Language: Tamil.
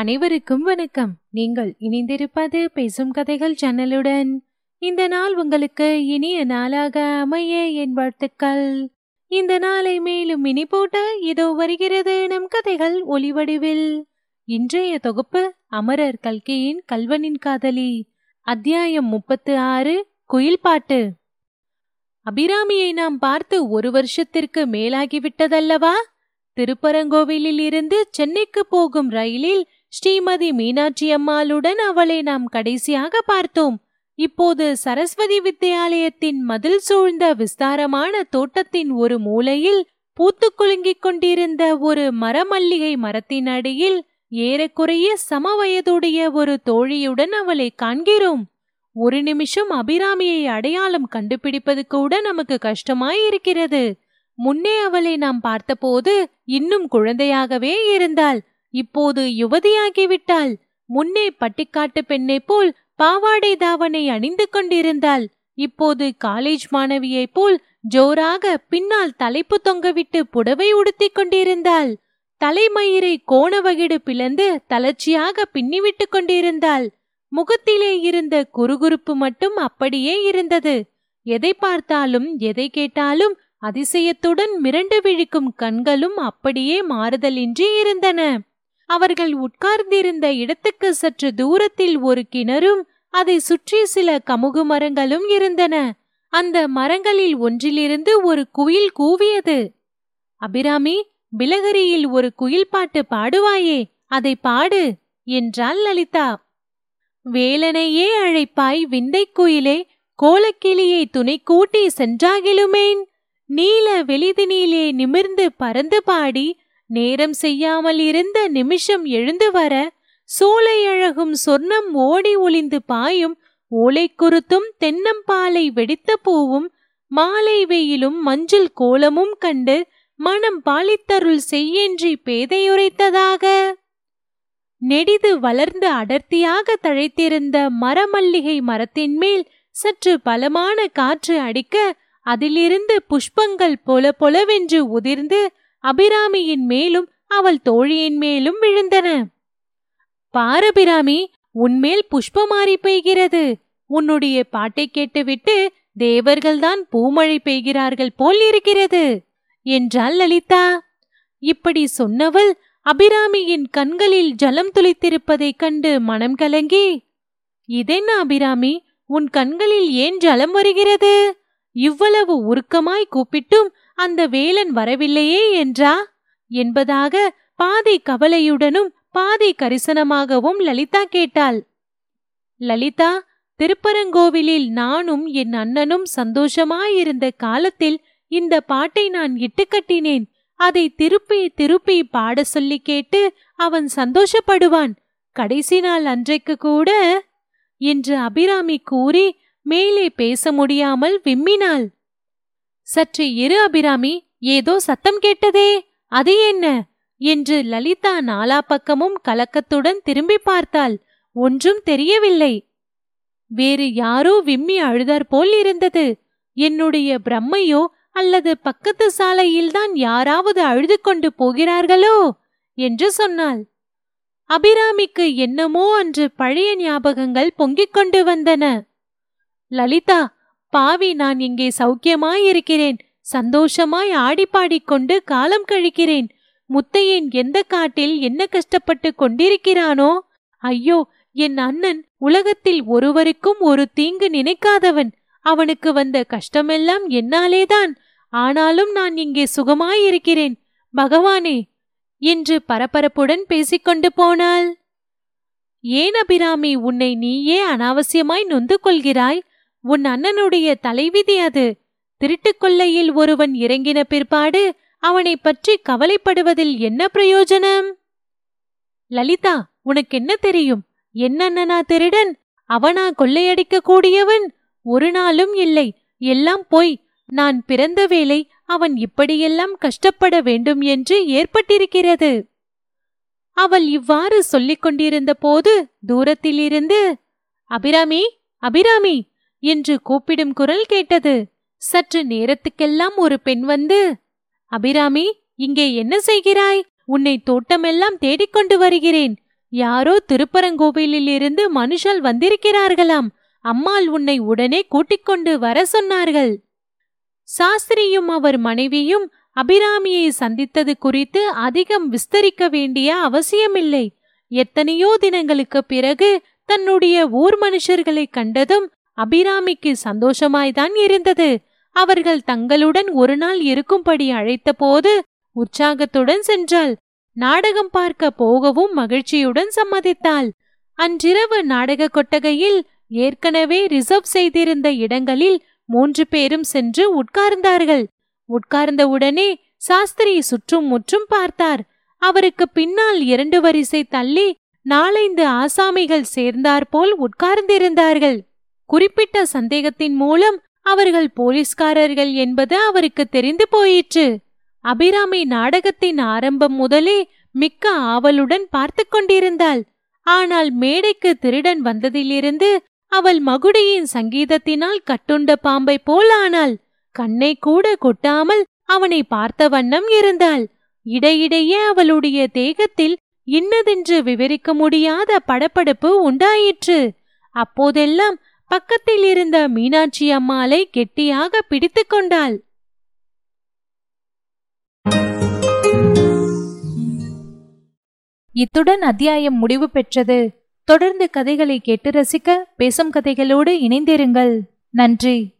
அனைவருக்கும் வணக்கம். நீங்கள் இணைந்திருப்பது பேசும் கதைகள் சேனலுடன். இந்த நாள் உங்களுக்கு இனிய நாளாக அமைய என் வாழ்த்துக்கள். இந்த நாளை மேலும் இனி போட்ட இதோ வருகிறது நம் கதைகள் ஒளிவடிவில் இன்றைய தொகுப்பு அமரர் கல்கியின் கல்வனின் காதலி. அத்தியாயம் முப்பத்து ஆறு குயில் பாட்டு. அபிராமியை நாம் பார்த்து ஒரு வருஷத்திற்கு மேலாகிவிட்டதல்லவா? திருப்பரங்கோவிலில் இருந்து சென்னைக்கு போகும் ரயிலில் ஸ்ரீமதி மீனாட்சி அம்மாளுடன் அவளை நாம் கடைசியாக பார்த்தோம். இப்போது சரஸ்வதி வித்தியாலயத்தின் மதில் சூழ்ந்த விஸ்தாரமான தோட்டத்தின் ஒரு மூலையில் பூத்து குலுங்கிக் கொண்டிருந்த ஒரு மரமல்லிகை மரத்தின் அடியில் ஏறக்குறைய சம வயதுடைய ஒரு தோழியுடன் அவளை காண்கிறோம். ஒரு நிமிஷம் அபிராமியை அடையாளம் கண்டுபிடிப்பது கூட நமக்கு கஷ்டமாயிருக்கிறது முன்னே அவளை நாம் பார்த்தபோது இன்னும் குழந்தையாகவே இருந்தாள். இப்போது யுவதியாகிவிட்டாள் முன்னே பட்டிக்காட்டு பெண்ணைப் போல் பாவாடை தாவணை அணிந்து கொண்டிருந்தாள். இப்போது காலேஜ் மாணவியைப் போல் ஜோராக பின்னால் தலைப்பு தொங்கவிட்டு புடவை உடுத்திக் கொண்டிருந்தாள். தலைமயிரை கோணவகிடு பிளந்து தளர்ச்சியாக பின்னிவிட்டு கொண்டிருந்தாள். முகத்திலே இருந்த குறுகுறுப்பு மட்டும் அப்படியே இருந்தது. எதை பார்த்தாலும் எதை கேட்டாலும் அதிசயத்துடன் மிரண்டு விழிக்கும் கண்களும் அப்படியே மாறுதலின்றி இருந்தன. அவர்கள் உட்கார்ந்திருந்த இடத்துக்கு சற்று தூரத்தில் ஒரு கிணறும் அதை சுற்றி சில கமுகு மரங்களும் இருந்தன. அந்த மரங்களில் ஒன்றிலிருந்து ஒரு குயில் கூவியது. அபிராமி பிலகரியில் ஒரு குயில் பாட்டு பாடுவாயே அதை பாடு என்றாள் லலிதா. வேலனையே அழைப்பாய் விந்தை குயிலே கோலக்கிளியை துணை கூட்டி சென்றாகிலுமேன். நீல வெளிதினிலே நிமிர்ந்து பறந்து பாடி நேரம் செய்யாமல் இருந்த நிமிஷம் எழுந்து வர சோலை அழகும் சொர்ணம் ஓடி ஒளிந்து பாயும் ஓலை குருத்தும் தென்னம்பாலை வெடித்த பூவும் மாலை வெயிலும் மஞ்சள் கோலமும் கண்டு மனம் பாலித்தருள் செய்யன்றி பேதையுரைத்ததாக. நெடிது வளர்ந்து அடர்த்தியாக தழைத்திருந்த மரமல்லிகை மரத்தின் மேல் சற்று பலமான காற்று அடிக்க அதிலிருந்து புஷ்பங்கள் பொல பொலவென்று உதிர்ந்து அபிராமியின் மேலும் அவள் தோழியின் மேலும் விழுந்தன. பாரபிராமி உன்மேல் புஷ்பமாறி பெய்கிறது. உன்னுடைய பாட்டை கேட்டுவிட்டு தேவர்கள்தான் பூமழை பெய்கிறார்கள் போல் இருக்கிறது என்றாள் லலிதா. இப்படி சொன்னவள் அபிராமியின் கண்களில் ஜலம் துளித்திருப்பதைக் கண்டு மனம் கலங்கி இதென்ன அபிராமி உன் கண்களில் ஏன் ஜலம் வருகிறது? இவ்வளவு உருக்கமாய் கூப்பிட்டும் அந்த வேலன் வரவில்லையே என்றா? என்பதாக பாதி கவலையுடனும் பாதி கரிசனமாகவும் லலிதா கேட்டாள். லலிதா திருப்பரங்கோவிலில் நானும் என் அண்ணனும் சந்தோஷமாயிருந்த காலத்தில் இந்த பாட்டை நான் இட்டுக்கட்டினேன் அதை திருப்பி திருப்பி பாட சொல்லி கேட்டு அவன் சந்தோஷப்படுவான். கடைசி நாள் அன்றைக்கு கூட என்று அபிராமி கூறி மேலே பேச முடியாமல் விம்மினாள். சற்று இரு அபிராமி ஏதோ சத்தம் கேட்டதே அது என்ன? என்று லலிதா நாலா பக்கமும் கலக்கத்துடன் திரும்பி பார்த்தாள். ஒன்றும் தெரியவில்லை. வேறு யாரோ விம்மி அழுதார் போல் இருந்தது. என்னுடைய பிரம்மையோ அல்லது பக்கத்து சாலையில்தான் யாராவது அழுது கொண்டு போகிறார்களோ? என்று சொன்னாள். அபிராமிக்கு என்னமோ அன்று பழைய ஞாபகங்கள் பொங்கிக் கொண்டு வந்தன. லலிதா பாவி நான் இங்கே சௌக்கியமாயிருக்கிறேன். சந்தோஷமாய் ஆடிப்பாடிக்கொண்டு காலம் கழிக்கிறேன். முத்தையன் எந்த காட்டில் என்ன கஷ்டப்பட்டு கொண்டிருக்கிறானோ? ஐயோ என் அண்ணன் உலகத்தில் ஒருவருக்கும் ஒரு தீங்கு நினைக்காதவன். அவனுக்கு வந்த கஷ்டமெல்லாம் என்னாலேதான். ஆனாலும் நான் இங்கே சுகமாயிருக்கிறேன். பகவானே என்று பரபரப்புடன் பேசிக்கொண்டு போனாள். ஏன் அபிராமி உன்னை நீயே அனாவசியமாய் நொந்து கொள்கிறாய்? உன் அண்ணனுடைய தலைவிதி அது. திருட்டுக் கொள்ளையில் ஒருவன் இறங்கின பிற்பாடு அவனை பற்றி கவலைப்படுவதில் என்ன பிரயோஜனம்? லலிதா உனக்கு என்ன தெரியும்? என் அண்ணனா திருடன்? அவனா கொள்ளையடிக்க கூடியவன்? ஒரு நாளும் இல்லை. எல்லாம் போய் நான் பிறந்த வேளை அவன் இப்படியெல்லாம் கஷ்டப்பட வேண்டும் என்று ஏற்பட்டிருக்கிறது. அவள் இவ்வாறு சொல்லிக் கொண்டிருந்த போது தூரத்திலிருந்து அபிராமி அபிராமி என்று கூப்பிடும் குரல் கேட்டது. சற்று நேரத்துக்கெல்லாம் ஒரு பெண் வந்து அபிராமி இங்கே என்ன செய்கிறாய்? உன்னை தோட்டமெல்லாம் தேடிக்கொண்டு வருகிறேன். யாரோ திருப்பரங்கோவிலில் இருந்து மனுஷால் வந்திருக்கிறார்களாம். அம்மாள் உன்னை உடனே கூட்டிக் கொண்டு வர சொன்னார்கள். சாஸ்திரியும் அவர் மனைவியும் அபிராமியை சந்தித்தது குறித்து அதிகம் விஸ்தரிக்க வேண்டிய அவசியமில்லை. எத்தனையோ தினங்களுக்கு பிறகு தன்னுடைய ஊர் மனுஷர்களை கண்டதும் அபிராமிக்கு சந்தோஷமாய்தான் இருந்தது. அவர்கள் தங்களுடன் ஒரு நாள் இருக்கும்படி அழைத்தபோது உற்சாகத்துடன் சென்றாள். நாடகம் பார்க்க போகவும் மகிழ்ச்சியுடன் சம்மதித்தாள். அன்றிரவு நாடக கொட்டகையில் ஏற்கனவே ரிசர்வ் செய்திருந்த இடங்களில் மூன்று பேரும் சென்று உட்கார்ந்தார்கள். உட்கார்ந்தவுடனே சாஸ்திரி சுற்றும் முற்றும் பார்த்தார். அவருக்கு பின்னால் இரண்டு வரிசை தள்ளி நாலைந்து ஆசாமிகள் சேர்ந்தாற்போல் உட்கார்ந்திருந்தார்கள். குறிப்பிட்ட சந்தேகத்தின் மூலம் அவர்கள் போலீஸ்காரர்கள் என்பது அவருக்கு தெரிந்து போயிற்று. அபிராமி நாடகத்தின் ஆரம்பம் முதலே மிக்க ஆவலுடன் பார்த்து கொண்டிருந்தாள். ஆனால் மேடைக்கு திருடன் வந்ததிலிருந்து அவள் மகுடியின் சங்கீதத்தினால் கட்டுண்ட பாம்பை போல் ஆனாள். கண்ணை கூட கொட்டாமல் அவனை பார்த்த வண்ணம் இருந்தாள். இடையிடையே அவளுடைய தேகத்தில் இன்னதென்று விவரிக்க முடியாத படப்படப்பு உண்டாயிற்று. அப்போதெல்லாம் பக்கத்தில் இருந்த மீனாட்சி அம்மாளை கெட்டியாக பிடித்து கொண்டாள். இத்துடன் அத்தியாயம் முடிவு பெற்றது. தொடர்ந்து கதைகளை கேட்டு ரசிக்க பேசும் கதைகளோடு இணைந்திருங்கள். நன்றி.